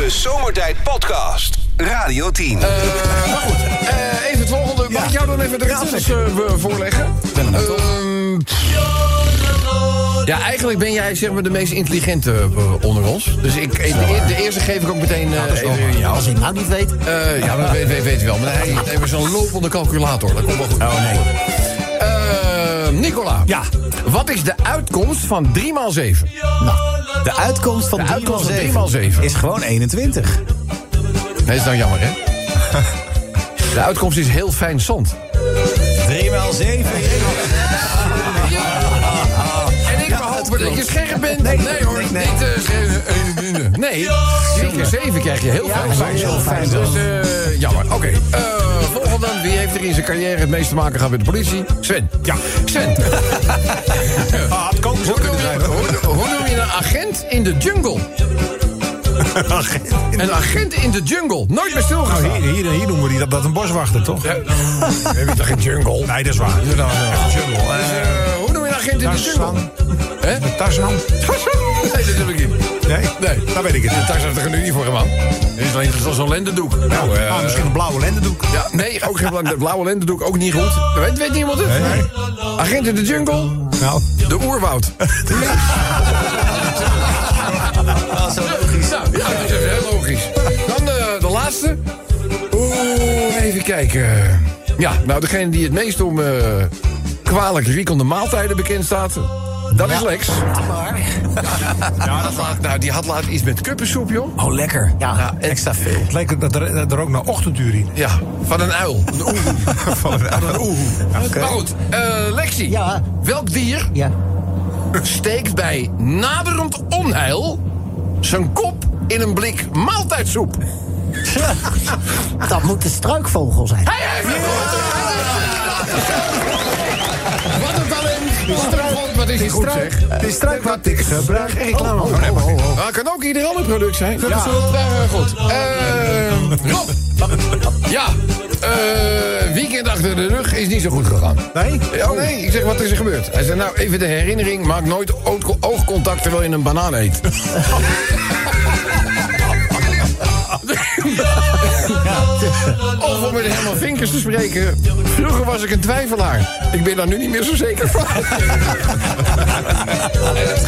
De Zomertijd Podcast. Radio 10. Eh, goed, eh, even het volgende. Mag ik jou dan even de raadsels eh, voorleggen? Ehm, ja, eigenlijk ben jij zeg maar de meest intelligente onder ons. Dus ik, de, de eerste geef ik ook meteen eh, even. Als ik nou niet weet. Eh, ja, maar weet, weet, weet wel. Maar hij heeft zo'n lopende calculator. Dat komt wel goed. Oh, nee. Nicola. Ja. Wat is de uitkomst van 3 x 7? De uitkomst van De 3 uitkomst x van 7, 3 x 7. is gewoon 21. Nee, dat is nou jammer, hè? De uitkomst is heel fijn zand. 3 x 7. En ik hoop dat je scherp bent. Nee, hoor. nee. Niet, eh, eh, nee, 3 keer 7 krijg je heel fijn zand. heel fijn Dus eh, jammer. Oké. Volgende dan. Wie heeft er in zijn carrière het meest te maken gehad met de politie? Sven. Ja. Sven. Ah, het komen zo kunnen zijn. hoor. hoe, je een agent in de jungle? Een agent in de jungle. Nooit stilgestaan. Nou, hier, hier, hier noemen we die dat, dat een boswachter, toch? Ja. Heb je toch geen jungle? Nee, dat is waar. Ja, nou, ja, jungle. Dus, eh, hoe noem je een agent in de jungle? Tarzan. Hè? Tarzan? Nee, dat heb ik niet. Nee? Nee. Dan weet ik het De niet. tas heeft er een uniform aan. Er is alleen zo'n lendendoek. Nou, eh, Ah, misschien een blauwe lendendoek. Ja, nee, ook geen blauwe lendendoek, ook niet goed. Weet, weet niemand het? Nee. Agent in de jungle, Nou, de oerwoud. zo logisch. Nou, ja, dat is even heel logisch. Dan eh, de laatste. Oeh, even kijken. Ja, nou, degene die het meest om eh kwalijk riekende maaltijden bekend staat... Dat is Lex. Ja, dat laat, nou, die had laat iets met kuppensoep, joh. Oh, lekker. Ja, extra veel. het lijkt dat er, dat er ook naar ochtenduur in. Ja, van een uil. Een oehoe. Van een- Van een oehoe. Maar goed, eh, Lexi. Ja. Welk dier Ja. steekt bij naderend onheil zijn kop in een blik maaltijdsoep? Dat moet de struikvogel zijn. Hij heeft talent. Struikvogel, Wat is zeg? Die struik wat ik gebruik. En reclame. Oh, nee, mag niet. Ah, kan ook ieder ander product zijn. Ja, Eh, goed. Eh, Rob. Ja, eh, weekend achter de rug is niet zo goed gegaan. Nee? Oh nee, ik zeg wat is er gebeurd. Hij zei nou even de herinnering, maak nooit oog- oogcontact terwijl je een banaan eet. Of om met Herman Vinkers te spreken. Vroeger was ik een twijfelaar. Ik ben daar nu niet meer zo zeker van.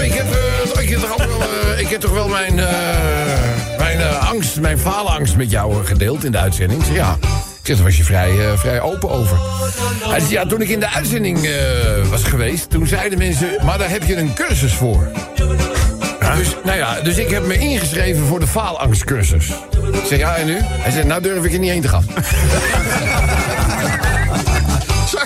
Ik, heb, eh, ik, heb toch wel, eh, ik heb toch wel mijn, eh, mijn angst, mijn faalangst met jou gedeeld in de uitzending. Ja, ik zeg, daar was je vrij, vrij open over. Hij zei, ja, toen ik in de uitzending was geweest, toen zeiden mensen... maar daar heb je een cursus voor. Dus, nou ja, dus ik heb me ingeschreven voor de faalangstcursus. Ik zeg, ja, en nu? Hij zei, nou durf ik er niet heen te gaan. Zal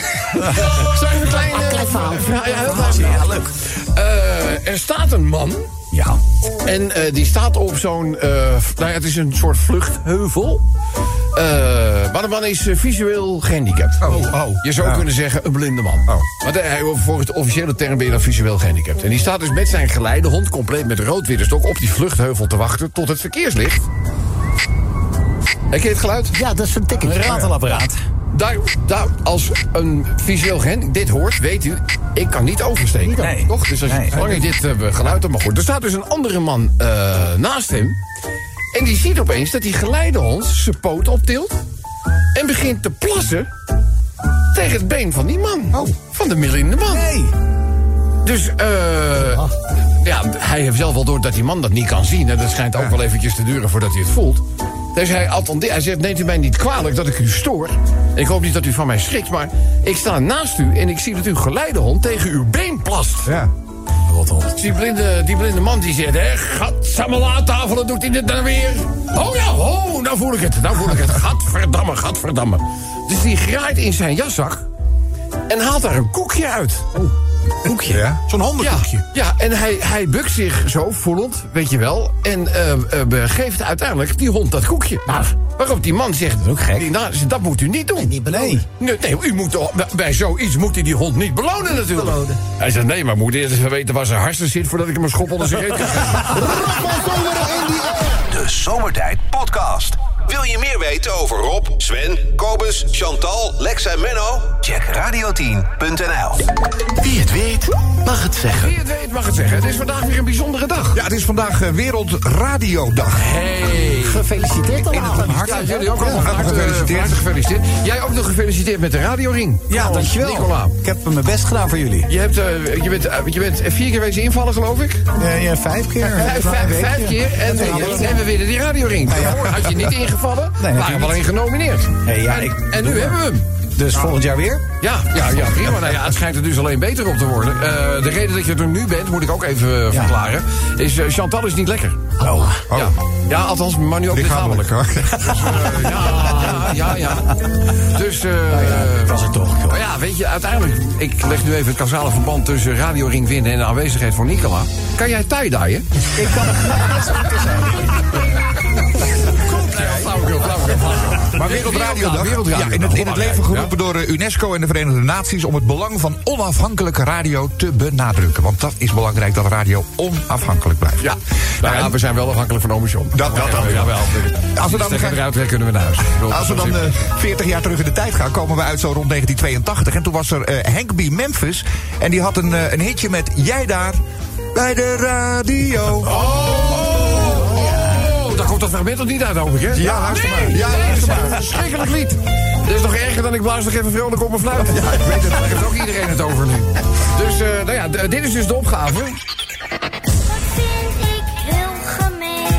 zal ik een klein, eh, Klein verhaal. Ja, ja, heel klein verhaal. leuk. Eh, er staat een man Ja. en eh, die staat op zo'n... eh, nou ja, het is een soort vluchtheuvel. Maar de man is visueel gehandicapt. Oh, oh. Je zou Ja. kunnen zeggen een blinde man. Oh. De- hij, volgens de officiële term ben je dan visueel gehandicapt. En die staat dus met zijn geleidehond, compleet met rood-witte stok... op die vluchtheuvel te wachten tot het verkeerslicht. Herken je het geluid? Ja, dat is een Een tikketje. ratelapparaat. Daar, daar, als een visueel gehandicapt dit hoort, weet u... ik kan niet oversteken. Niet Nee. Toch? Dus als je Nee. zolang je dit eh, geluid hebt, maar goed. Er staat dus een andere man eh, naast hem. En die ziet opeens dat die geleidehond zijn poot optilt... en begint te plassen tegen het been van die man. Oh. Van de millende man. Nee. Dus eh, ja, hij heeft zelf wel door dat die man dat niet kan zien. En dat schijnt ook wel eventjes te duren voordat hij het voelt. Dus hij attendeert. Hij zegt, neemt u mij niet kwalijk dat ik u stoor. Ik hoop niet dat u van mij schrikt, maar ik sta naast u... en ik zie dat uw geleidehond tegen uw been plast. Ja. Dus die blinde, die blinde man die zegt... hè, gadsammelaatafelen doet hij dit dan weer? Oh ja, oh, nou voel ik het, nou voel ik het. Gadverdamme, gadverdamme. Dus die graait in zijn jaszak... en haalt daar een koekje uit. Koekje. Ja. Zo'n hondenkoekje. Ja, ja en hij, hij bukt zich zo voelend, weet je wel. En eh, eh, geeft uiteindelijk die hond dat koekje. Nou, waarop die man zegt... is ook gek. die- nou, dat moet u niet doen. Niet belonen. Nee, nee, u moet, bij zoiets moet hij die hond niet belonen natuurlijk. Belonen. Hij zegt, nee, maar moet eerst even weten waar zijn harsen zit... voordat ik hem een schop onder zijn reet geven. De Zomertijd Podcast. Over Rob, Sven, Kobus, Chantal, Lex en Menno? Check radio10.nl. Wie het weet, mag het zeggen. Wie het weet mag het zeggen. Het is vandaag weer een bijzondere dag. Ja, het is vandaag eh, Wereldradiodag. Hey, Gefeliciteerd allemaal. Ja, jullie ook allemaal van harte gefeliciteerd. Van. Jij ook nog gefeliciteerd met de radioring. Ja, Trouwens, dankjewel. Nicola. Ik heb mijn best gedaan voor jullie. Je, hebt, eh, je, bent, eh, je bent vier keer wezen invallen, geloof ik? Ja, ja, vijf keer. Vijf, vijf, vijf keer. En, en we winnen die radioring. Had je niet ingevallen. Nee, waren we natuurlijk alleen genomineerd. Hey, ja, en, ik- en nu hebben we hem. Dus volgend jaar weer? Ja, ja, ja, prima. Nou ja, het schijnt er dus alleen beter op te worden. Eh, de reden dat je er nu bent, moet ik ook even eh, verklaren... is eh, Chantal is niet lekker. Oh. Ja. ja, althans, maar nu ook lichamelijk. Lichamelijk hoor. Dus, ja, ja, ja, ja. Dus, eh was het toch, joh. maar ja, weet je, uiteindelijk... Ik leg nu even het causale verband tussen Radio Ring winnen... en de aanwezigheid voor Nicola. Kan jij tie-dyen? Ik kan Flauwekul, Ja, in, het, in het leven geroepen door de UNESCO en de Verenigde Naties... om het belang van onafhankelijke radio te benadrukken. Want dat is belangrijk, dat radio onafhankelijk blijft. Ja, nou ja, we zijn wel afhankelijk van Ome John. Dat- dat dan ja, wel. Als we dan eruit kunnen we naar huis. Als we dan simpel. eh, 40 jaar terug in de tijd gaan, komen we uit zo rond 1982. En toen was er eh, Hank B. Memphis. En die had een, eh, een hitje met Jij daar bij de radio. Oh, komt dat fragment niet uit, hoop ik, hè? Ja, luister maar. Nee, Ja, nee, luister maar. verschrikkelijk lied. Dit is nog erger dan ik blaas nog even vrolijk op mijn fluit. Ja, ik weet het. Daar heeft ook iedereen het over nu. Dus, eh, nou ja, dit is dus de opgave. Dat vind ik heel gemeen.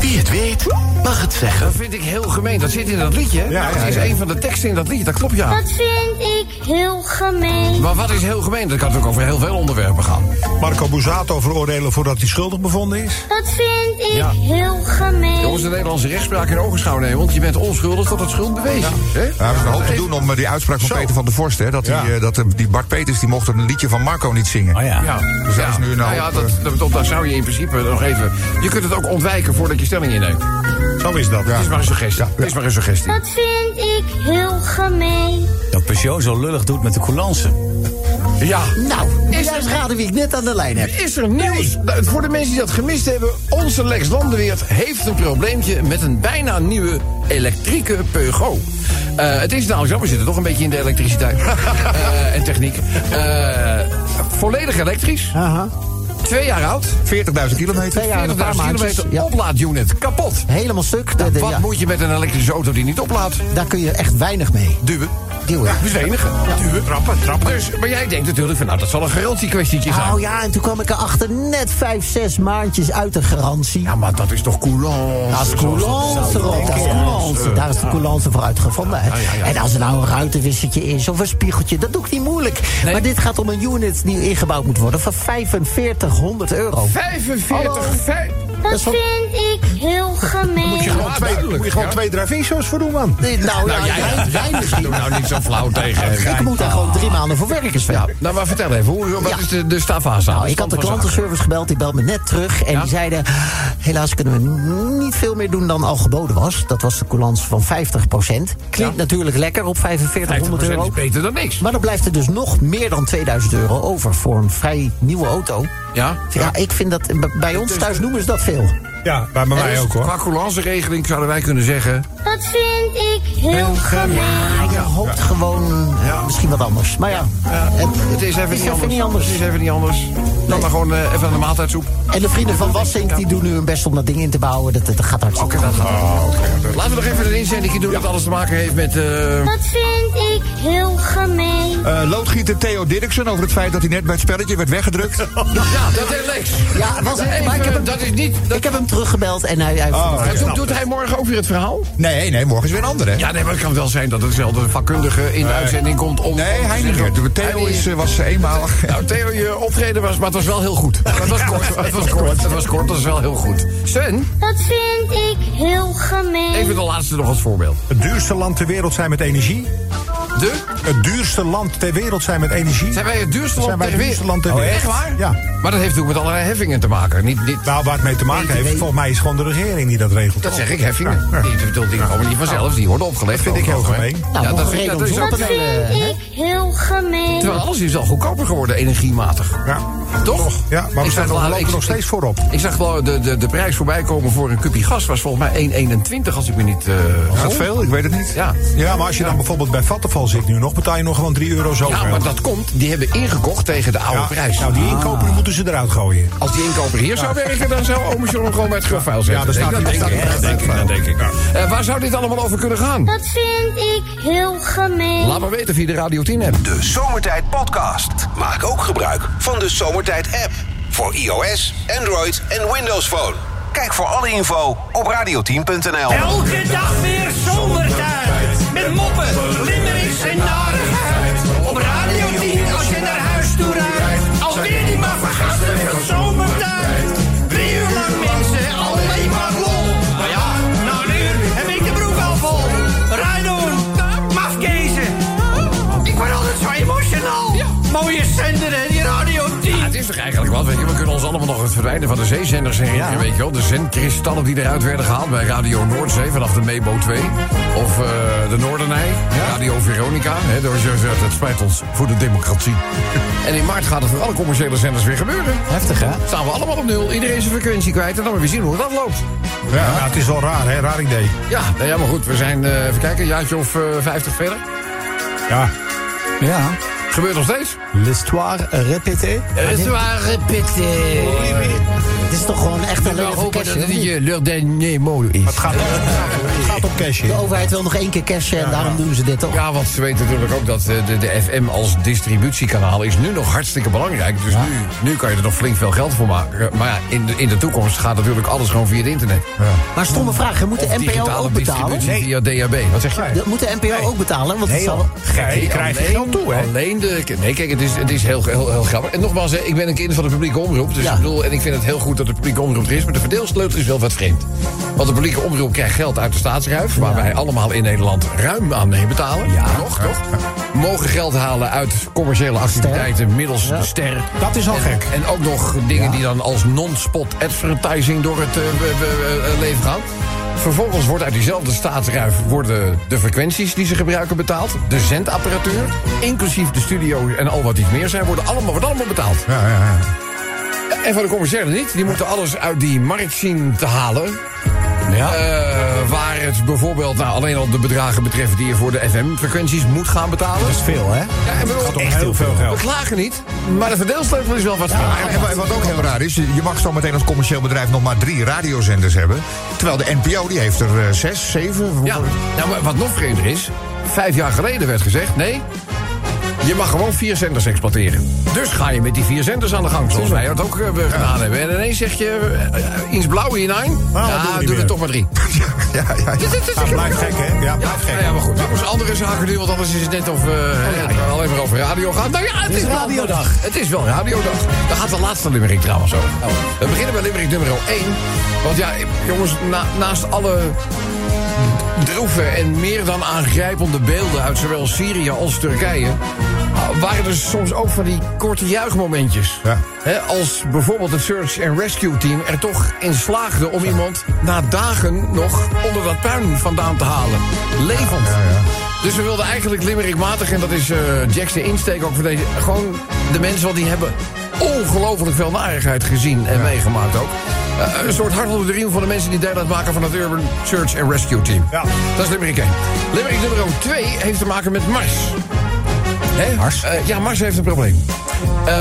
Wie het weet, mag het zeggen. Dat vind ik heel gemeen. Dat zit in dat liedje? Ja, dat ja, is ja. een van de teksten in dat liedje, dat klopt, ja. Dat vind ik heel gemeen. Maar wat is heel gemeen? Dat kan natuurlijk over heel veel onderwerpen gaan. Marco Busato veroordelen voordat hij schuldig bevonden is. Dat vind ik Ja. heel gemeen. Jongens, de Nederlandse rechtspraak in ogenschouw nemen, want je bent onschuldig tot het schuld bewezen is. Hè? Ja, we hebben een hoop te doen om eh, die uitspraak van Zo. Peter van der Vorst. Hè, dat, Ja. die, eh, dat eh, die Bart Peters die mocht een liedje van Marco niet zingen. Oh ja. Ja, Dus daar is nu een nou ja, dat, dat, dat, dat zou je in principe nog even... Je kunt het ook ontwijken voordat je stelling inneemt. Zo is dat. Het is maar een suggestie. Het is maar een suggestie. Dat vind ik heel gemeen. Dat Peugeot zo lullig doet met de coulance. Ja. Nou, Is juist raden wie ik net aan de lijn heb. Is er nieuws? Nou, Voor de mensen die dat gemist hebben... onze Lex Landeweert heeft een probleempje... met een bijna nieuwe elektrieke Peugeot. Eh, het is namelijk zo, we zitten toch een beetje in de elektriciteit. Eh, en techniek. Eh, volledig elektrisch. Aha. Twee jaar oud. 40.000 kilometer. Twee jaar en een 40.000 paar maandjes. kilometer. Ja. Oplaadunit. Kapot. Helemaal stuk. De- de- Wat ja, moet je met een elektrische auto die niet oplaadt? daar kun je echt weinig mee. Duwen. Duwen. Bezwenigen. Duwen. Trappen. Trappen. Dus, maar jij denkt natuurlijk van, nou, dat zal een garantiekwestietje zijn. Nou ja, en toen kwam ik erachter net vijf, zes maandjes uit de garantie. Ja, maar dat is toch coulance? Dat is coulance, Rob, dat is coulance. Daar is de coulance voor uitgevonden. hè. Ja, ja, ja. En als er nou een ruitenwissertje is of een spiegeltje, dat doe ik niet moeilijk. Nee. Maar dit gaat om een unit die ingebouwd moet worden van 4500 euro. 45, vijf. Dat is wel- vind ik heel gemeen. Moet je gewoon twee, moet je gewoon twee voor doen, man. Nee, Nou, ja, Nou, jij, jij, jij misschien. doe nou niet zo flauw tegen. Ik moet daar gewoon drie maanden voor werken, Sven. Ja, nou, maar vertel even, hoe, wat Ja. is de, de stafase? Nou, ik had de klantenservice gebeld, die belt me net terug. En Ja? die zeiden, helaas kunnen we niet veel meer doen dan al geboden was. Dat was de coulance van 50% Klinkt Ja. natuurlijk lekker op 4500 50% euro. is beter dan niks. Maar dan blijft er dus nog meer dan 2000 euro over voor een vrij nieuwe auto. Ja? Ja, ik vind dat, bij ons thuis noemen ze dat veel. Ja, bij mij Dus ook hoor. Qua coulanceregeling zouden wij kunnen zeggen... Dat vind ik heel gemeen. Ja, je hoopt gewoon misschien wat anders. Maar ja, en, Het is even, is niet, even anders. niet anders. Het is even niet anders. Dan maar gewoon eh, even aan de maaltijdsoep. en de vrienden van Wassink die doen nu hun best om dat ding in te bouwen. Dat, dat gaat hartstikke Oké, goed. dat gaat Laten we nog even een inzending doen dat alles te maken heeft met... eh, Dat vind ik heel gemeen. Eh, loodgieter Theo Dirksen over het feit dat hij net bij het spelletje werd weggedrukt. Ja, dat is Lex. Ja, was het, Even, maar ik heb hem, dat is niet... Dat, ik heb hem teruggebeld en hij... hij Maar doet, doet hij morgen ook weer het verhaal? Nee, nee, morgen is weer een ander, hè? Ja, nee, maar het kan wel zijn dat er dezelfde vakkundige in de uitzending komt om... Nee, om hij niet. Theo Hij is, eh, was eenmalig. Nou, Theo, je optreden was, maar het was wel heel goed. Het was kort, het was kort, het was kort, dat is wel heel goed. Sven, Dat vind ik heel gemeen. even de laatste nog als voorbeeld. Het duurste land ter wereld zijn met energie. De? Het duurste land ter wereld zijn met energie. Zijn wij het duurste land Zijn wij ter duurste land ter Oh, wereld. echt waar? Ja. Maar dat heeft natuurlijk met allerlei heffingen te maken. Niet, niet, Nou, waar het mee te maken heeft, volgens mij is gewoon de regering die dat regelt. dat zeg ik, heffingen. Die, die, die komen niet vanzelf, die worden opgelegd. Dat vind ik heel gemeen. Nou, Ja, nog dat, een vind- dat is ook... Dat vind ik heel gemeen. Terwijl alles is al goedkoper geworden, energiematig. Ja. Toch? Ja, maar we, zijn nog, lopen ik- nog steeds voorop. Ik zag geloof de, de, de prijs voorbij komen voor een cupje gas. Was volgens mij 1,21 als ik me niet... eh, Is dat oh. veel? Ik weet het niet. Ja. Ja, maar als je dan bijvoorbeeld bij Vattenval zit nu nog, betaal je nog gewoon 3 euro zoveel. ja, maar dat komt. Die hebben ingekocht tegen de oude Ja, prijs. Nou, die inkoper moeten ze eruit gooien. Als die inkoper hier zou werken, dan zou Ome John hem gewoon bij het grafvuil zetten. Ja, daar staat dat denk staat Dat denk ik. bij Dat het denk ik. Eh, waar zou dit allemaal over kunnen gaan? Dat vind ik heel gemeen. Laat maar weten via de Radio 10 app. De Zomertijd Podcast. Maak ook gebruik van de Zomertijd app. Voor iOS, Android en Windows Phone. Kijk voor alle info op radio10.nl. Elke dag weer zomertijd. Met moppen, weet je. We kunnen ons allemaal nog het verdwijnen van de zeezenders herinneren, weet je wel. De zendkristallen die eruit werden gehaald bij Radio Noordzee vanaf de Mebo 2. Of eh, de Noordernij, Radio Veronica. Hè, door ze zegt, het spijt ons voor de democratie. en in maart gaat het voor alle commerciële zenders weer gebeuren. Heftig, hè? Staan we allemaal op nul, iedereen zijn frequentie kwijt... en dan maar weer zien hoe dat loopt. Ja, ja, het is wel raar, hè? Raar idee. Ja, nou ja, maar goed, we zijn, eh, even kijken, een jaartje of eh 50 verder. Ja. Ja. Gebeurt nog steeds. L'histoire répétée. Het waar répété. Het is toch gewoon echt een leuke hopen dat het je leur dernier mot is. Het gaat, het gaat om cash De overheid wil nog één keer cashen en daarom doen ze dit toch? Ja, want ze weten natuurlijk ook dat eh, de, de FM als distributiekanaal is nu nog hartstikke belangrijk. Dus nu, nu kan je er nog flink veel geld voor maken. Maar ja, in de, in de toekomst gaat natuurlijk alles gewoon via het internet. Maar stomme vraag, moet de NPO ook betalen? distributie via DHB. Wat zeg jij? Moet de NPO ook betalen? Want het zal... Nee, je krijgt alleen, geld toe, hè? Alleen de... Nee, kijk, het is, het is heel, heel, heel grappig. En nogmaals, ik ben een kind van de publieke omroep. Dus Ja. ik bedoel, en ik vind het heel goed dat de publieke omroep er is. Maar de verdeelsleutel is wel wat vreemd. Want de publieke omroep krijgt geld uit de staatsruif. Waar wij allemaal in Nederland ruim aan mee betalen. Ja. Nog, toch? Mogen geld halen uit commerciële activiteiten middels de ster. Dat is al gek. En ook nog dingen die dan als non-spot advertising door het we- leven gaan. Vervolgens wordt uit diezelfde staatsruif worden de frequenties die ze gebruiken betaald. De zendapparatuur, inclusief de studio en al wat iets meer zijn, worden allemaal, wordt allemaal betaald. Ja, ja, ja. En van de commerciële niet. Die moeten alles uit die markt zien te halen. Ja. Eh, waar het bijvoorbeeld nou, alleen al de bedragen betreft die je voor de FM-frequenties moet gaan betalen. Dat is veel, hè? Ja, en bedoel, Gaat om heel veel geld. we klagen niet, maar de verdeelsleutel is wel wat En, en wat ook heel raar is, je mag zo meteen als commercieel bedrijf nog maar drie radiozenders hebben. Terwijl de NPO die heeft er eh, zes, zeven. Ja, nou, maar wat nog vreemder is... vijf jaar geleden werd gezegd... nee, je mag gewoon vier zenders exploiteren. Dus ga je met die vier zenders aan de gang, zoals wij dat ook eh, gedaan hebben. En ineens zeg je, uh, iets blauw? Nou, ja, doen we niet doe er toch maar drie. Ja, ja, ja. Ja, blijft gek, hè? Ja, Ja, blijft gek. ja, maar goed. Jongens, andere zaken nu, want anders is het net of eh, het alleen maar over radio gaat. Nou ja, het is, wel- radiodag. Het is wel radiodag. Daar gaat de laatste limerick trouwens over. We beginnen bij limerick nummer 1. Want ja, jongens, na- naast alle droeve en meer dan aangrijpende beelden uit zowel Syrië als Turkije... waren er soms ook van die korte juichmomentjes. Ja. Hè, als bijvoorbeeld het Search and Rescue Team er toch in slaagde om iemand na dagen nog onder dat puin vandaan te halen. Levend. Dus we wilden eigenlijk limerickmatig, en dat is eh Jack's de insteek ook voor deze... gewoon de mensen, want die hebben ongelooflijk veel narigheid gezien en meegemaakt ook. Eh, een soort hart onder de riem van de mensen die deel uitmaken van het Urban Search and Rescue Team. Ja. Dat is limerick 1. Limerick nummer 2 heeft te maken met Mars. Hè? Mars? Eh, ja, Mars heeft een probleem. Eh,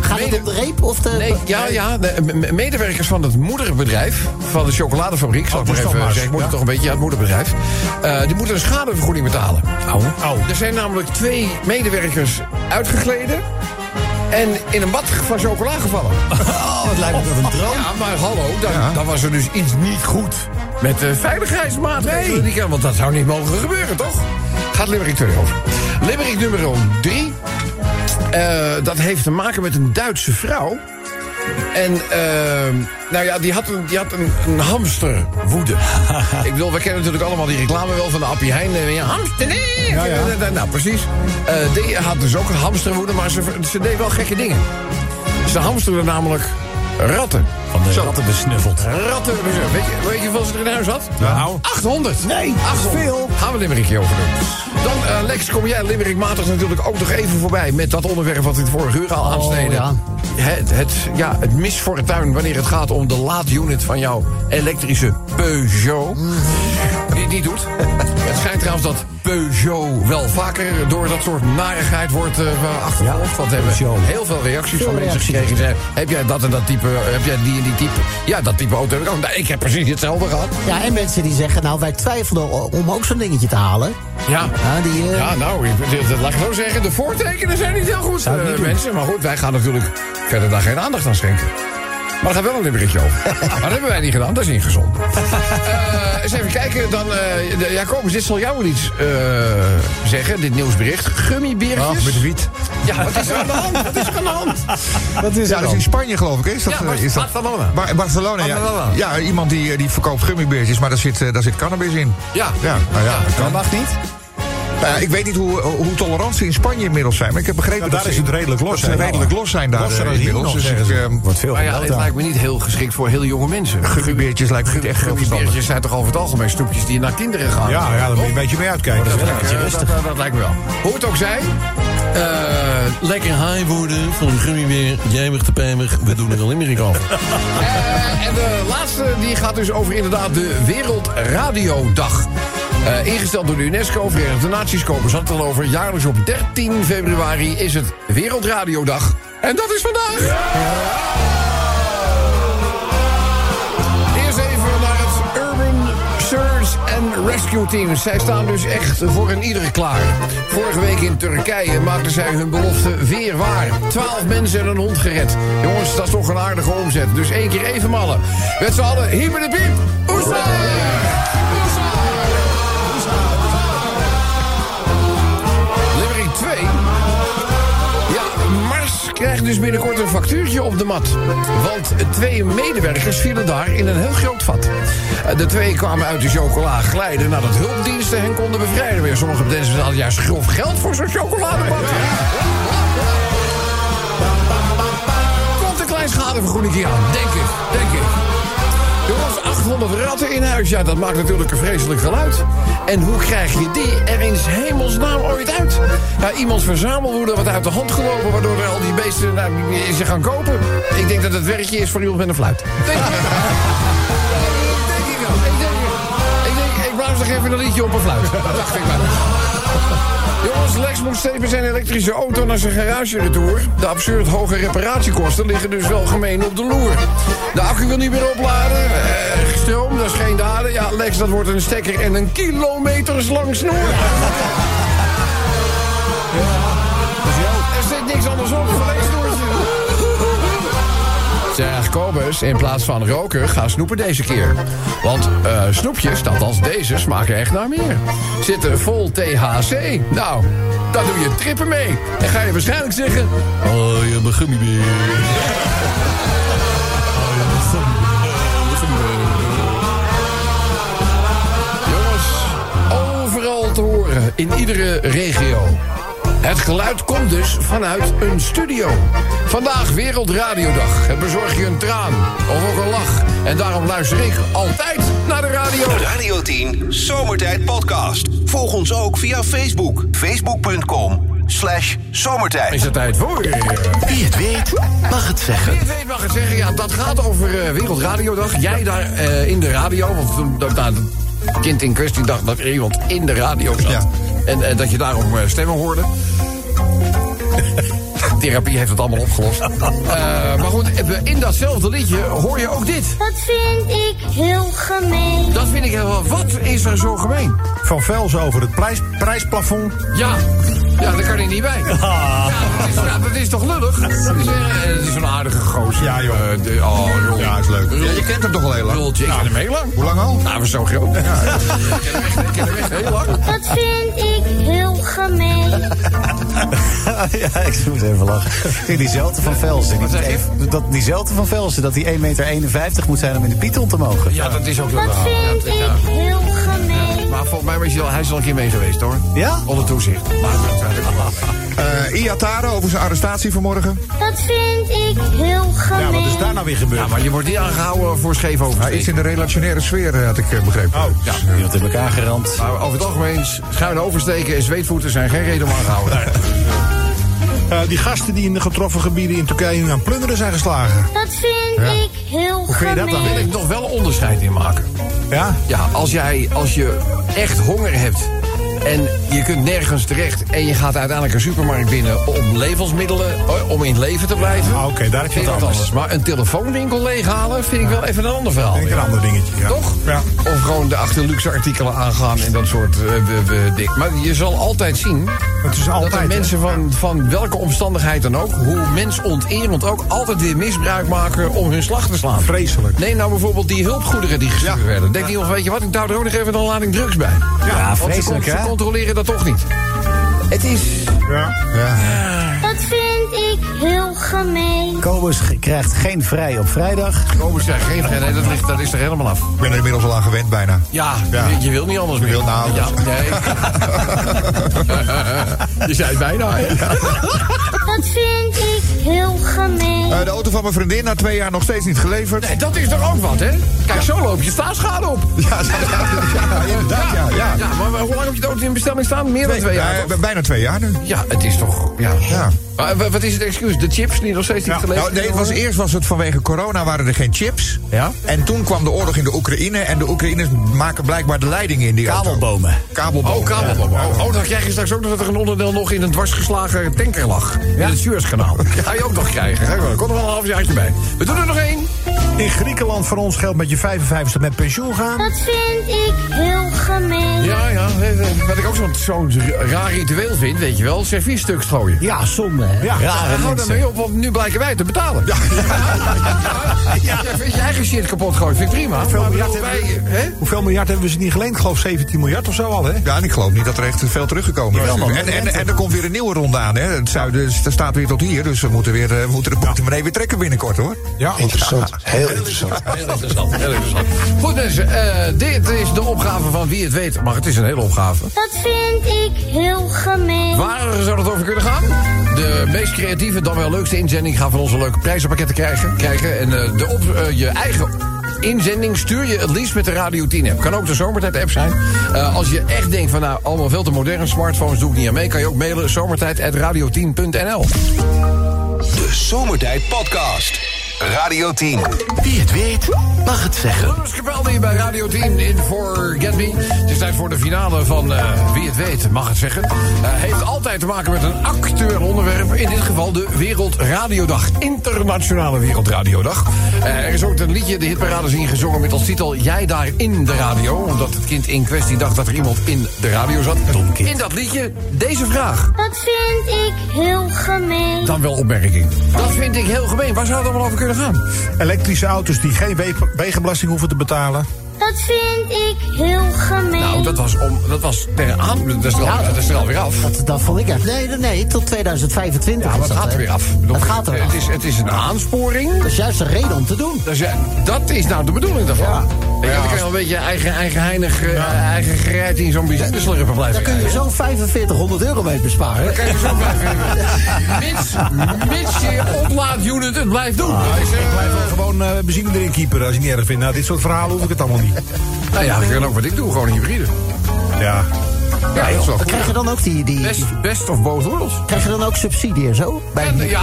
Gaat het om de reep of de... Nee, ja, ja. De medewerkers van het moederbedrijf van de chocoladefabriek, zal ik dus maar even zeggen. Ik moet het toch een beetje ja, het moederbedrijf. eh, die moeten een schadevergoeding betalen. Au. Er zijn namelijk twee medewerkers uitgegleden. En in een bad van chocola gevallen. Oh, het lijkt me dat een droom. Ja, maar hallo, dan, dan was er dus iets niet goed met de veiligheidsmaatregelen. Kan, want dat zou niet mogen gebeuren, toch? Gaat Limerick 2 over. Limerick nummer 3. dat heeft te maken met een Duitse vrouw. En ehm, nou ja, die had een, die had een, een hamsterwoede. Ik bedoel, we kennen natuurlijk allemaal die reclame wel van de Appie Heijn. eh, Ja, hamster, nee. Ja, ja. Eh, Nou, precies. Eh, die had dus ook een hamsterwoede, maar ze, ze deed wel gekke dingen. Ze hamsterde namelijk ratten. Van de ratten besnuffeld. Ratten. Weet je, weet je hoeveel ze er in huis had? Nou. 800. Nee, 800. veel. Gaan we Limerickje over doen. Dan, eh, Lex, kom jij Limerickmatig natuurlijk ook nog even voorbij... met dat onderwerp wat we het vorige uur al aansneden. ja. Het, het, ja, het misfortuin wanneer het gaat om de laadunit van jouw elektrische Peugeot. Doet. het schijnt trouwens dat Peugeot wel vaker door dat soort narigheid wordt eh achtervolgd. Want we hebben Peugeot. heel veel reacties van mensen gekregen. zeggen, Heb jij dat en dat type, heb jij die en die type? Ja, dat type auto heb ik ook. Nou, ik heb precies hetzelfde gehad. Ja, en mensen die zeggen, nou, wij twijfelden o- om ook zo'n dingetje te halen. Ja. Ja, die, eh, Ja, nou, laat ik zo zeggen, de voortekenen zijn niet heel goed, eh, niet mensen. Maar goed, wij gaan natuurlijk verder daar geen aandacht aan schenken. Maar er gaat wel een limmeretje over. maar dat hebben wij niet gedaan, dat is ingezond. Eh kijken, dan... eh de, Jacobus, dit zal jou wel iets eh, zeggen, dit nieuwsbericht. Gummibeertjes. Ach, met wiet. Ja, wat is er aan de hand? Wat is er aan de hand? Wat is Ja, dat is in Spanje geloof ik. hè? Is dat, Ja, eh, is dat Barcelona. Bar- Barcelona, ja. Barcelona. Ja, iemand die, eh, die verkoopt gummibeertjes, maar daar zit, eh, daar zit cannabis in. Ja. Ja, nou ja, dat Dat kan. mag niet? Nou ja, ik weet niet hoe, hoe tolerantie in Spanje inmiddels zijn, maar ik heb begrepen Ja, dat daar is ze- het redelijk los, Dat ze hè? redelijk los zijn daar Losser eh, inmiddels. Dus ik, ze. eh, Wordt veel Maar ja, gebeld het lijkt me niet heel geschikt voor heel jonge mensen. gummibeertjes lijkt me niet echt heel. Gummibeertjes zijn toch over het algemeen snoepjes die naar kinderen gaan. Ja, ja, daar moet je een beetje mee uitkijken. Dat, dat, dat, dat, dat lijkt me wel. Hoe het ook zij. eh, Lekker high worden van een gummibeer. Jijmig te pijmig. We doen er al limerick over. eh, en de laatste die gaat dus over inderdaad de Wereldradiodag. Eh ingesteld door de UNESCO, Verenigde Naties kopen zat al over. Jaarlijks op 13 februari is het Wereldradiodag. En dat is vandaag. Eerst even naar het Urban Search and Rescue Team. Zij staan dus echt voor een iedere klaar. Vorige week in Turkije maakten zij hun belofte weer waar. Twaalf mensen en een hond gered. Jongens, dat is toch een aardige omzet. Dus één keer even mallen. Met z'n allen, hyper de piep. Oesa! Krijgt dus binnenkort een factuurtje op de mat. Want twee medewerkers vielen daar in een heel groot vat. Eh, De twee kwamen uit de chocola glijden nadat hulpdiensten hen konden bevrijden. Weer sommige mensen hadden juist grof geld voor zo'n chocoladebad. Komt een klein schadevergoeding hier aan, denk ik, denk ik. Jongens, 800 ratten in huis, ja, dat maakt natuurlijk een vreselijk geluid. En hoe krijg je die er in hemelsnaam ooit uit? Ja, iemands verzamelwoede wat uit de hand gelopen... waardoor er al die beesten nou, ze gaan kopen. Ik denk dat het werkje is voor iemand met een fluit. Denk ik. denk ik wel. Ik denk, ik even een liedje op een fluit. Dat dacht ik wel. Jongens, Lex moet steeds met zijn elektrische auto naar zijn garage retour. De absurd hoge reparatiekosten liggen dus wel gemeen op de loer. De accu wil niet meer opladen. Eh, stroom, dat is geen daden. Ja, Lex, dat wordt een stekker en een kilometerslang snoer. Kobus, in plaats van roken, ga snoepen deze keer. Want eh, snoepjes, als deze, smaken echt naar meer. Zitten vol THC. Nou, daar doe je trippen mee. En ga je waarschijnlijk zeggen... Oh, je bent gummibeer. Jongens, overal te horen, in iedere regio. Het geluid komt dus vanuit een studio. Vandaag Wereldradiodag. Het bezorg je een traan of ook een lach. En daarom luister ik altijd naar de radio. Radio 10 Zomertijd Podcast. Volg ons ook via Facebook. Facebook.com slash zomertijd. Is het tijd voor... eh, Wie het weet, mag het zeggen. Wie het weet mag het zeggen, ja, dat gaat over eh, Wereldradiodag. Jij daar eh, in de radio, want toen dat, het kind in kwestie dacht dat er iemand in de radio zat. Ja. En dat je daarom eh, stemmen hoorde. Therapie heeft het allemaal opgelost. Eh, maar goed, eh, in datzelfde liedje hoor je ook dit. Dat vind ik heel gemeen. Dat vind ik wel. Wat is er zo gemeen? Van Vels over het prijs, prijsplafond. Ja, ja, daar kan hij niet bij. Ja, dat, is, ja, dat is toch lullig? Dat is, eh, het is een aardige gozer. Ja, joh. Eh, de, oh. Ja, is leuk. Ja, je kent hem toch al heel lang? Roltje, ik ken hem heel lang. Hoe lang al? Nou, we zo groot. Ja, ik ken hem echt, ik ken hem echt heel lang. Dat vind ik heel gemeen. ja, ik moet even lachen. Ja, diezelfde van Velsen. Die, zeg je? dat, diezelfde van Velsen, dat die 1,51 meter moet zijn om in de Python te mogen. Ja, dat is ook wel Dat waar. vind Ja, ik heel gemeen. Maar volgens mij was hij, al, hij is al een keer mee geweest, hoor. Ja? Onder toezicht. Maar, Eh Iatare over zijn arrestatie vanmorgen. Dat vind ik heel Ja, wat is gemeen. daar nou weer gebeurd? ja, maar je wordt niet aangehouden voor scheef Hij is in de relationaire sfeer, eh, had ik eh, begrepen. Oh, Ja. Iemand in elkaar gerand. Maar over het algemeen, schuin oversteken en zweetvoeten zijn geen reden om aangehouden. Eh, die gasten die in de getroffen gebieden in Turkije nu aan het plunderen zijn geslagen. Dat vind ik heel Hoe vind je dat dan? Daar wil gemeen. ik nog wel onderscheid in maken. Ja? Ja, als jij, als je echt honger hebt en je kunt nergens terecht... en je gaat uiteindelijk een supermarkt binnen om levensmiddelen... eh, om in het leven te blijven... Ah, Oké, daar heb je wat anders. Maar een telefoonwinkel leeghalen vind ik wel even een ander verhaal. Denk ik een ja. ander dingetje. Ja. Toch? Ja. Of gewoon de achter luxe artikelen aangaan en dat soort eh, we- we- ding. Maar je zal altijd zien Het is dat altijd. er hè? mensen van, van welke omstandigheid dan ook... hoe mensonterend ook, altijd weer misbruik maken om hun slag te slaan. Vreselijk. Neem nou bijvoorbeeld die hulpgoederen die gestuurd werden. Denk die of weet je wat, ik douw er ook nog even een lading drugs bij. Ja, ze, vreselijk, hè? Controleren dat toch niet. Het is... Ja. Dat vind ik heel gemeen. Kobus krijgt geen vrij op vrijdag. Komen ze geen nee, dat, ligt, dat is er helemaal af. Ik ben er inmiddels al aan gewend bijna. Ja, Ja. Je, je wil niet anders meer. wil nou Ja, nee. je zei het bijna. Dat vind ik heel gemeen. Eh, de auto van mijn vriendin na twee jaar nog steeds niet geleverd. Nee, dat is toch ook wat, hè? Kijk, zo loop je staatsschade op. Ja, ja, ja, inderdaad, ja. ja. Ja, maar hoe lang heb je de auto in bestelling staan? Meer dan twee jaar, Eh, toch? bijna twee jaar nu. Ja, het is toch... Ja. Maar wat is het excuus? De chips die nog steeds niet Ja. geleverd Nou, nee, het was, eerst was het vanwege corona waren er geen chips. Ja? En toen kwam de oorlog in de Oekraïne. En de Oekraïners maken blijkbaar de leiding in die auto. Kabelbomen. Kabelbomen. Oh, kabelbom. Oh, oh, dan krijg je straks ook nog dat er een onderdeel nog in een dwarsgeslagen tanker lag. In het Suezkanaal. Ga je ook nog krijgen. Er komt er wel een half jaartje bij. We doen er nog één. In Griekenland voor ons geldt met je 55ste met pensioen gaan. Dat vind ik heel gemeen. Ja, ja. Wat ik ook zo'n zo'n raar ritueel vind, weet je wel. Serviesstuk strooien. Ja, zonde. hè? Ja. Ja, Rare hou mensen. daarmee op, want nu blijken wij te betalen. Ja. ja. Vind je eigen shit kapot gooien, vind ik prima. Hoeveel miljard, bedoel, hebben wij, hoeveel miljard hebben we ze niet geleend? Ik geloof 17 miljard of zo al, hè? Ja, en ik geloof niet dat er echt veel teruggekomen is. En, en, en er komt weer een nieuwe ronde aan. Hè. Het zuiden er staat weer tot hier. Dus we moeten, weer, eh, we moeten de portemonnee weer trekken binnenkort, hoor. Ja. Interessant. Heel interessant. Heel interessant, heel interessant. Goed mensen, eh, dit is de opgave van wie het weet. Maar het is een hele opgave. Dat vind ik heel gemeen. Waar zou het over kunnen gaan? De meest creatieve, dan wel leukste inzending gaat van onze leuke prijzenpakketten krijgen. krijgen. En eh, de op, eh, je eigen inzending stuur je het liefst met de Radio 10 app. Kan ook de Zomertijd app zijn. Eh, als je echt denkt van nou, allemaal veel te modern smartphones doe ik niet aan mee... kan je ook mailen zomertijd.radio10.nl. De Zomertijd Podcast. Radio 10. Wie het weet, mag het zeggen. Lewis Capaldi bij Radio 10 in Forget Me. Het is tijd voor de finale van eh, Wie het weet, mag het zeggen. Eh, heeft altijd te maken met een actueel onderwerp. In dit geval de Wereldradiodag. Internationale Wereldradiodag. Eh, er is ook een liedje, de hitparades ingezongen met als titel Jij daar in de radio. Omdat het kind in kwestie dacht dat er iemand in de radio zat. In dat liedje deze vraag. Dat vind ik heel gemeen. Dan wel opmerking. Dat vind ik heel gemeen. Waar zou het allemaal over kunnen gaan? Elektrische auto's die geen we- wegenbelasting hoeven te betalen. Dat vind ik heel gemeen. Nou, dat was, om, dat was ter aan... Dat is er, al, dat is er alweer af. Dat, dat vond ik echt. Nee, nee, nee, tot 2025. Ja, maar het dat, gaat er weer af. Bedoel, Het gaat er het af. is, het is een aansporing. Dat is juist een reden om te doen. Dat is, dat is nou de bedoeling daarvan. Ja. Ja. Dan kan je wel een beetje eigen, eigen, heinig, eh, eigen gereid in zo'n bijzonder slurpen blijven Daar kun je zo'n 4500 euro mee besparen. Dan kan je zo blijven mits, mits je oplaadunit het blijft doen. Dat Ik blijf wel gewoon eh, benzine erin keeperen als je het niet erg vindt. Nou, dit soort verhalen hoef ik het allemaal niet. nou ja, dat kan ook wat ik doe, gewoon een hybride. Ja. Ja, dat is wel goed. Krijg je dan ook die... die, Best, best of both worlds. krijg je dan ook subsidie en zo? Bij En, ja,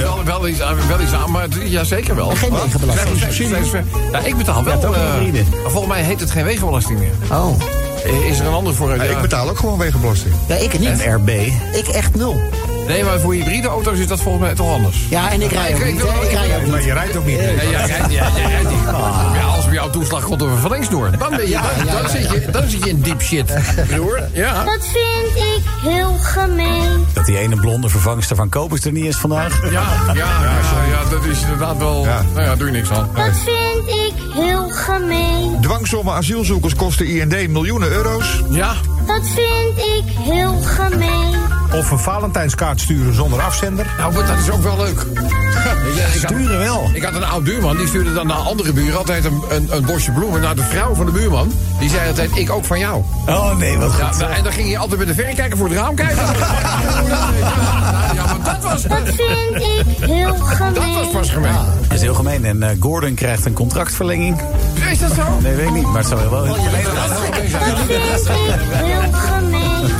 wel, wel, iets, aan- wel iets aan, maar ja, zeker wel. En geen wegenbelasting. Steeds- Ja, ik betaal wel. ook een eh, hybride. maar volgens mij heet het geen wegenbelasting meer. Oh. Eh, Is er een ander voor? Ja, ik betaal ook gewoon wegenbelasting. Ja, ik niet. RB. Ik echt nul. Nee, maar voor hybride auto's is dat volgens mij toch anders. Ja, en ik rij ook niet. ik- hè. Ik rij ook Maar je rijdt ook niet. nee. Jij rijdt, niet. Ja, als bij jouw toeslag komt over verlengsnoer, dan, ben je, dan, dan, zit je, dan zit je in diep shit, broer. Ja. Dat vind ik heel gemeen. Dat die ene blonde vervangster van Kopers er niet is vandaag. Ja, ja, ja, ja, dat is inderdaad wel... Ja. Nou ja, doe je niks aan. Dat vind ik heel gemeen. Dwangsommen asielzoekers kosten IND miljoenen euro's. Ja, Dat vind ik heel gemeen. Of een Valentijnskaart sturen zonder afzender. nou, maar dat is ook wel leuk. Je, Sturen wel. Ik had een oud buurman, die stuurde dan naar andere buren altijd een, een, een bosje bloemen naar de vrouw van de buurman. Die zei altijd, ik ook van jou. Oh nee, wat Ja, goed. nou, en dan ging hij altijd met de verrekijker voor het raam kijken. Ja, maar dat was, Dat vind ik heel dat was gemeen. pas gemeen. Dat is heel gemeen. En eh, Gordon krijgt een contractverlenging. Is dat zo? Nee, weet ik niet. Maar het zou wel heel gemeen zijn. Dat vind ik heel gemeen.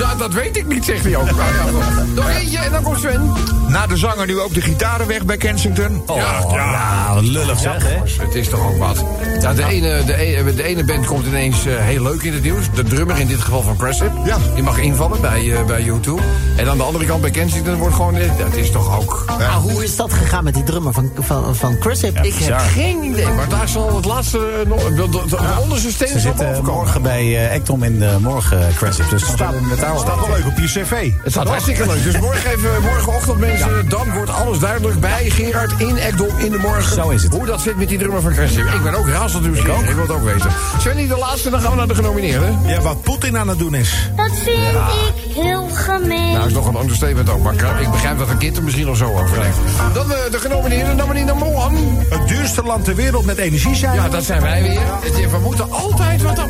Dat, dat weet ik niet, zegt hij ook. Nou, ja. Nog eentje en dan komt Sven. Na de zanger nu ook de gitaren weg bij Kensington. Oh, ja, wat lullig zeg, hè? Het is toch ook wat. Ja, de, ene, de, ene, de ene band komt ineens eh, heel leuk in het nieuws. De drummer in dit geval van Cressip. Ja. Die mag invallen bij, eh, bij U2. En aan de andere kant bij Kensington wordt gewoon... eh, Dat is toch ook... Nou, hoe is dat gegaan met die drummer van, van, van Chris? Hip? Ik heb geen idee, maar daar zal het laatste... nog- de, de, de, de onderste steen Ze zal zitten boven komen. morgen bij eh Ectom in de morgen Crasip. Dus dan Staat, met daar staat wel leuk op je cv. Het staat hartstikke leuk. Dus morgen even, morgenochtend mensen, dan wordt alles duidelijk bij Gerard in Ekdom in de morgen. Zo is het. Hoe dat zit met die drummer van Craship. Ik ben ook razend nieuwsgierig. Ik, wil het ook weten. Sven, die de laatste, dan gaan we naar de genomineerden. Ja, wat Poetin aan het doen is. Dat vind ik heel gemeen. Nou, is nog een understatement ook, maar ik begrijp dat een kind er misschien al zo over denkt. Dan eh, de genomineerden, dan meneer Mohan. Het duurste land ter wereld met energiezuiver. Ja, dat zijn wij weer. We moeten altijd wat dat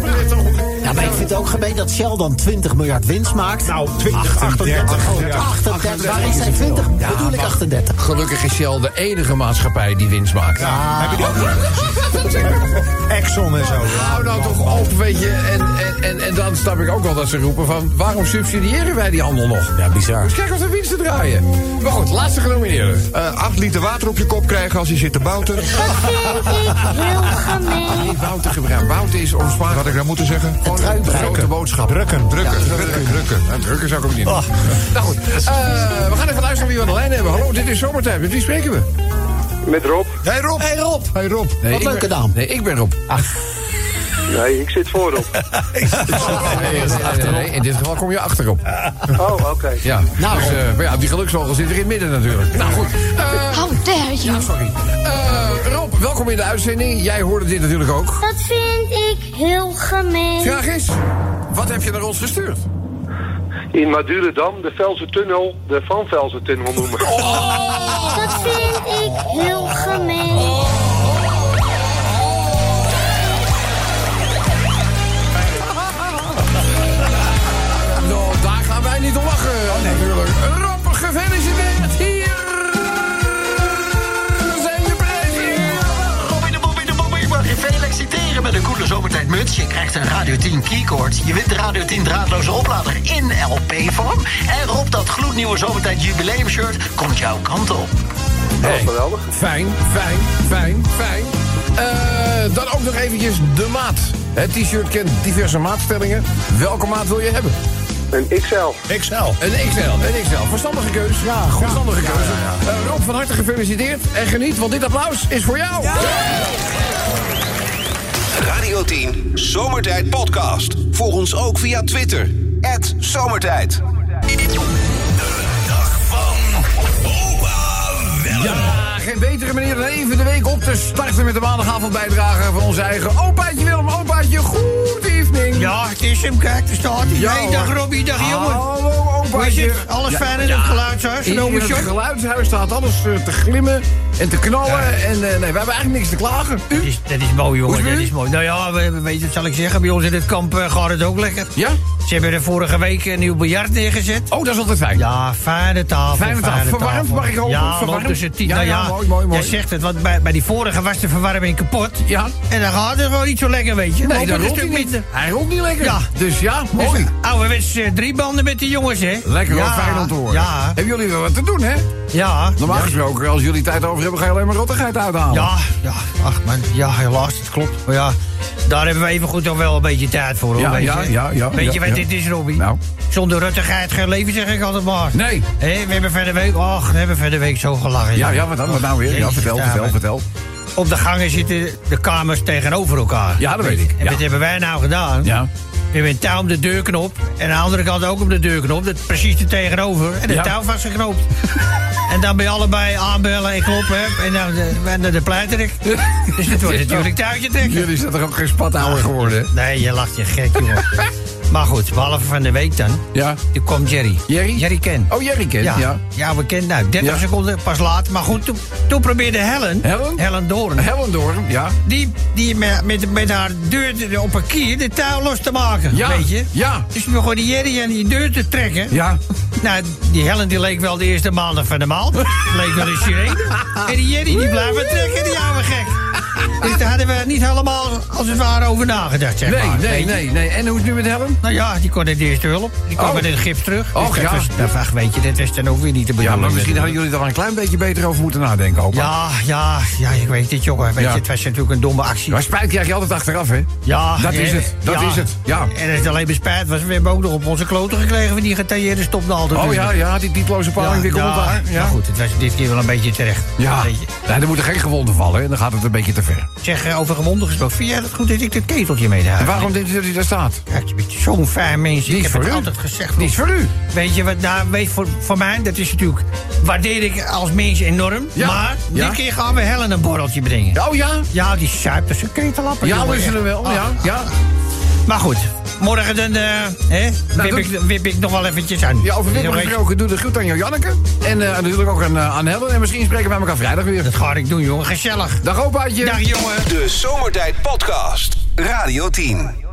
Ja, maar ik vind het ook gemeen dat Shell dan 20 miljard winst maakt. Nou, 20, 38. Oh, 38. Waar is hij 20? Bedoel ik 38. Gelukkig is Shell de enige maatschappij die winst maakt. Heb je die ook Exxon en zo. Hou nou toch op, weet je. En, en, dan snap ik ook wel dat ze roepen van... waarom subsidiëren wij die handel nog? Ja, bizar. Dus kijk of de winsten draaien. Maar goed, laatste genomineerde. Eh, acht liter water op je kop krijgen als je zit te bouten. Dat vind ik heel gemeen. Nee, Wouter gebruikt. Wouter is om zwaar... Wat ik nou moeten zeggen? Gewoon een grote boodschap. Drukken. Drukken, drukken, drukken. Ja, drukken zou ik ook niet doen. Nou goed, eh, we gaan even luisteren wie we aan de lijn hebben. Hallo, dit is Zomertijd. Met wie spreken we? Met Rob? Hey Rob. Hey Rob. Hey Rob. Nee, Wat leuke ben- naam. Nee, ik ben Rob. Nee, ik zit voorop. Nee, nee, nee, in dit geval kom je achterop. Oh, oké. Ja, Nou. dus, eh, maar ja, die geluksvogel zit er in het midden natuurlijk. Nou goed. eh, How dare you? sorry. Eh, Rob, welkom in de uitzending. Jij hoorde dit natuurlijk ook. Dat vind ik heel gemeen. Vraag is, wat heb je naar ons gestuurd? In Madurodam, de Velse Tunnel, de Van Velsen Tunnel noemen. Dat vind ik heel gemeen. Nou, Je krijgt een Radio 10 keycord. Je wint de Radio 10 draadloze oplader in LP-vorm. En Rob, dat gloednieuwe zomertijd jubileumshirt komt jouw kant op. Hey, geweldig. Fijn, fijn, fijn, fijn. Eh, dan ook nog eventjes de maat. Het t-shirt kent diverse maatstellingen. Welke maat wil je hebben? Een XL. XL. Een XL, een XL. Verstandige keus. Ja, goed. Verstandige keuze. Eh, Rob, van harte gefeliciteerd. En geniet, want dit applaus is voor jou. Radio 10 Zomertijd Podcast. Volg ons ook via Twitter. Zomertijd. Ja, geen betere manier dan even de week op te starten met de maandagavond bijdrage van onze eigen opaatje Willem. Opaatje, goed evening. Ja, het is hem, kijk, daar staat hij. Ja, hey, dag. Robbie, dag jongen. Hallo opaatje. Alles fijn in het geluidshuis? In Genomen het geluidshuis staat alles eh, te glimmen en te knallen. En eh, nee, we hebben eigenlijk niks te klagen. U? Dat is, dat is mooi, jongen. Dat is mooi. Nou ja, we, we weten, wat zal ik zeggen? Bij ons in het kamp eh, gaat het ook lekker. Ja? Ze hebben er vorige week een nieuw biljart neergezet. Oh, dat is altijd fijn. Ja, fijne tafel. Fijne tafel. Verwarmd, mag ik hopen? Ja, Verwarmd? tussen tien. Ja, nou ja, ja, mooi, mooi, mooi. Jij zegt het, want bij, bij die vorige was de verwarming kapot. Ja. En dan gaat het gewoon niet zo lekker, weet je. Nee, dat rolt hij niet. minder. Hij rolt niet lekker. Ja. Dus ja, Dus mooi. ouderwets eh, drie banden met die jongens, hè? Lekker hoor, ja, fijn om te horen. Ja, Hebben jullie wel wat te doen, hè? ja. Normaal gesproken, als jullie tijd over hebben, ga je alleen maar rottigheid uithalen. Ja, ja, ach man, ja, helaas, het klopt. Maar ja, daar hebben we even goed nog wel een beetje tijd voor, hoor. Ja, weet ja, je. ja, ja, Weet ja, je wat ja. dit is, Robbie? Nou. Zonder ruttigheid geen leven, zeg ik altijd maar. Nee. Hé, we hebben verder week, ach, we hebben verder week zo gelachen. Ja, ja, wat dan? Wat nou weer? Ja, vertel, vertel, vertel. Op de gangen zitten de kamers tegenover elkaar. Ja, dat weet ik, En wat hebben wij nou gedaan? Ja. Hebben een touw om de deurknop. En aan de andere kant ook op de deurknop. Dat precies er tegenover. En de Ja. touw vastgeknoopt. en dan ben je allebei aanbellen en kloppen. hè. En dan de, en dan de pleiterik. dus het wordt natuurlijk touwtje trekken. Jullie zijn toch ook geen spatouwer geworden? Nee, je lacht je gek, jongen. maar goed, behalve van de week dan. Ja. Toen kwam Jerry. Jerry? Jerry Ken. Oh, Jerry kent, Ja, ja. ja. we kennen nou 30 Ja. seconden pas later. Maar goed, toen, toen probeerde Helen. Helen? Helen Doorn. Hellendoorn, ja. Die, die met, met, met haar deur op een kier de touw los te maken. Ja, Weet je? ja. Dus we begonnen die Jerry aan die deur te trekken. Ja. Nou, die Helen die leek wel de eerste maandag van de maand. leek wel een sirene. En die Jerry die blijft maar trekken, die oude gek. Dus daar hadden we niet helemaal als het ware over nagedacht, zeg Nee, maar. nee, nee, nee. En hoe is het nu met Helen? Nou ja, die kon in de eerste hulp. Die kwam Oh. met een gips terug. Och, Dus dat ja. Was, ach, weet je, dat was dan ook weer niet te Ja, bedoelen. maar misschien hadden jullie er wel een klein beetje beter over moeten nadenken. Ja, ja, ja, ik weet het, jongen. Weet Ja. je, het was natuurlijk een domme actie. Maar spijt krijg je altijd achteraf, hè? Ja, Dat is ja, het, dat ja. is het, ja. En als het alleen maar spijt was, we hebben ook nog op onze kloten gekregen... van die getailleerde stopnaalden. Oh ja, ja, die titloze paling, die komt daar. Ja, Ja, goed, het was dit keer wel een beetje terecht. Ja, nee, er moeten geen gewonden vallen, hè? dan gaat het een beetje te ver. Zeg, over gewonden gesproken, vind jij het goed dat ik dit keteltje mee En waarom denkt u dat hij daar staat? Ja, je bent zo'n fijn mens. Die ik is heb voor het u. altijd gezegd. Die is voor u. Weet je wat, nou, weet voor, voor mij, dat is natuurlijk... waardeer ik als mens enorm. Ja, Maar ja. dit keer gaan we Helen een borreltje brengen. Oh ja? Ja, die suipt als een ketelappen. Ja, jongen, luisteren echt. wel, Ah, ja, ja. Maar goed, morgen dan, eh, hè, wip, ik, wip ik nog wel eventjes aan. Ja, over je. gesproken, doe de groet aan Janneke. En eh, natuurlijk ook aan, eh, aan Helen. En misschien spreken wij elkaar vrijdag weer. Dat ga ik doen, jongen. Gezellig. Dag opaatje. Dag, jongen. De Zomertijd Podcast. Radio 10.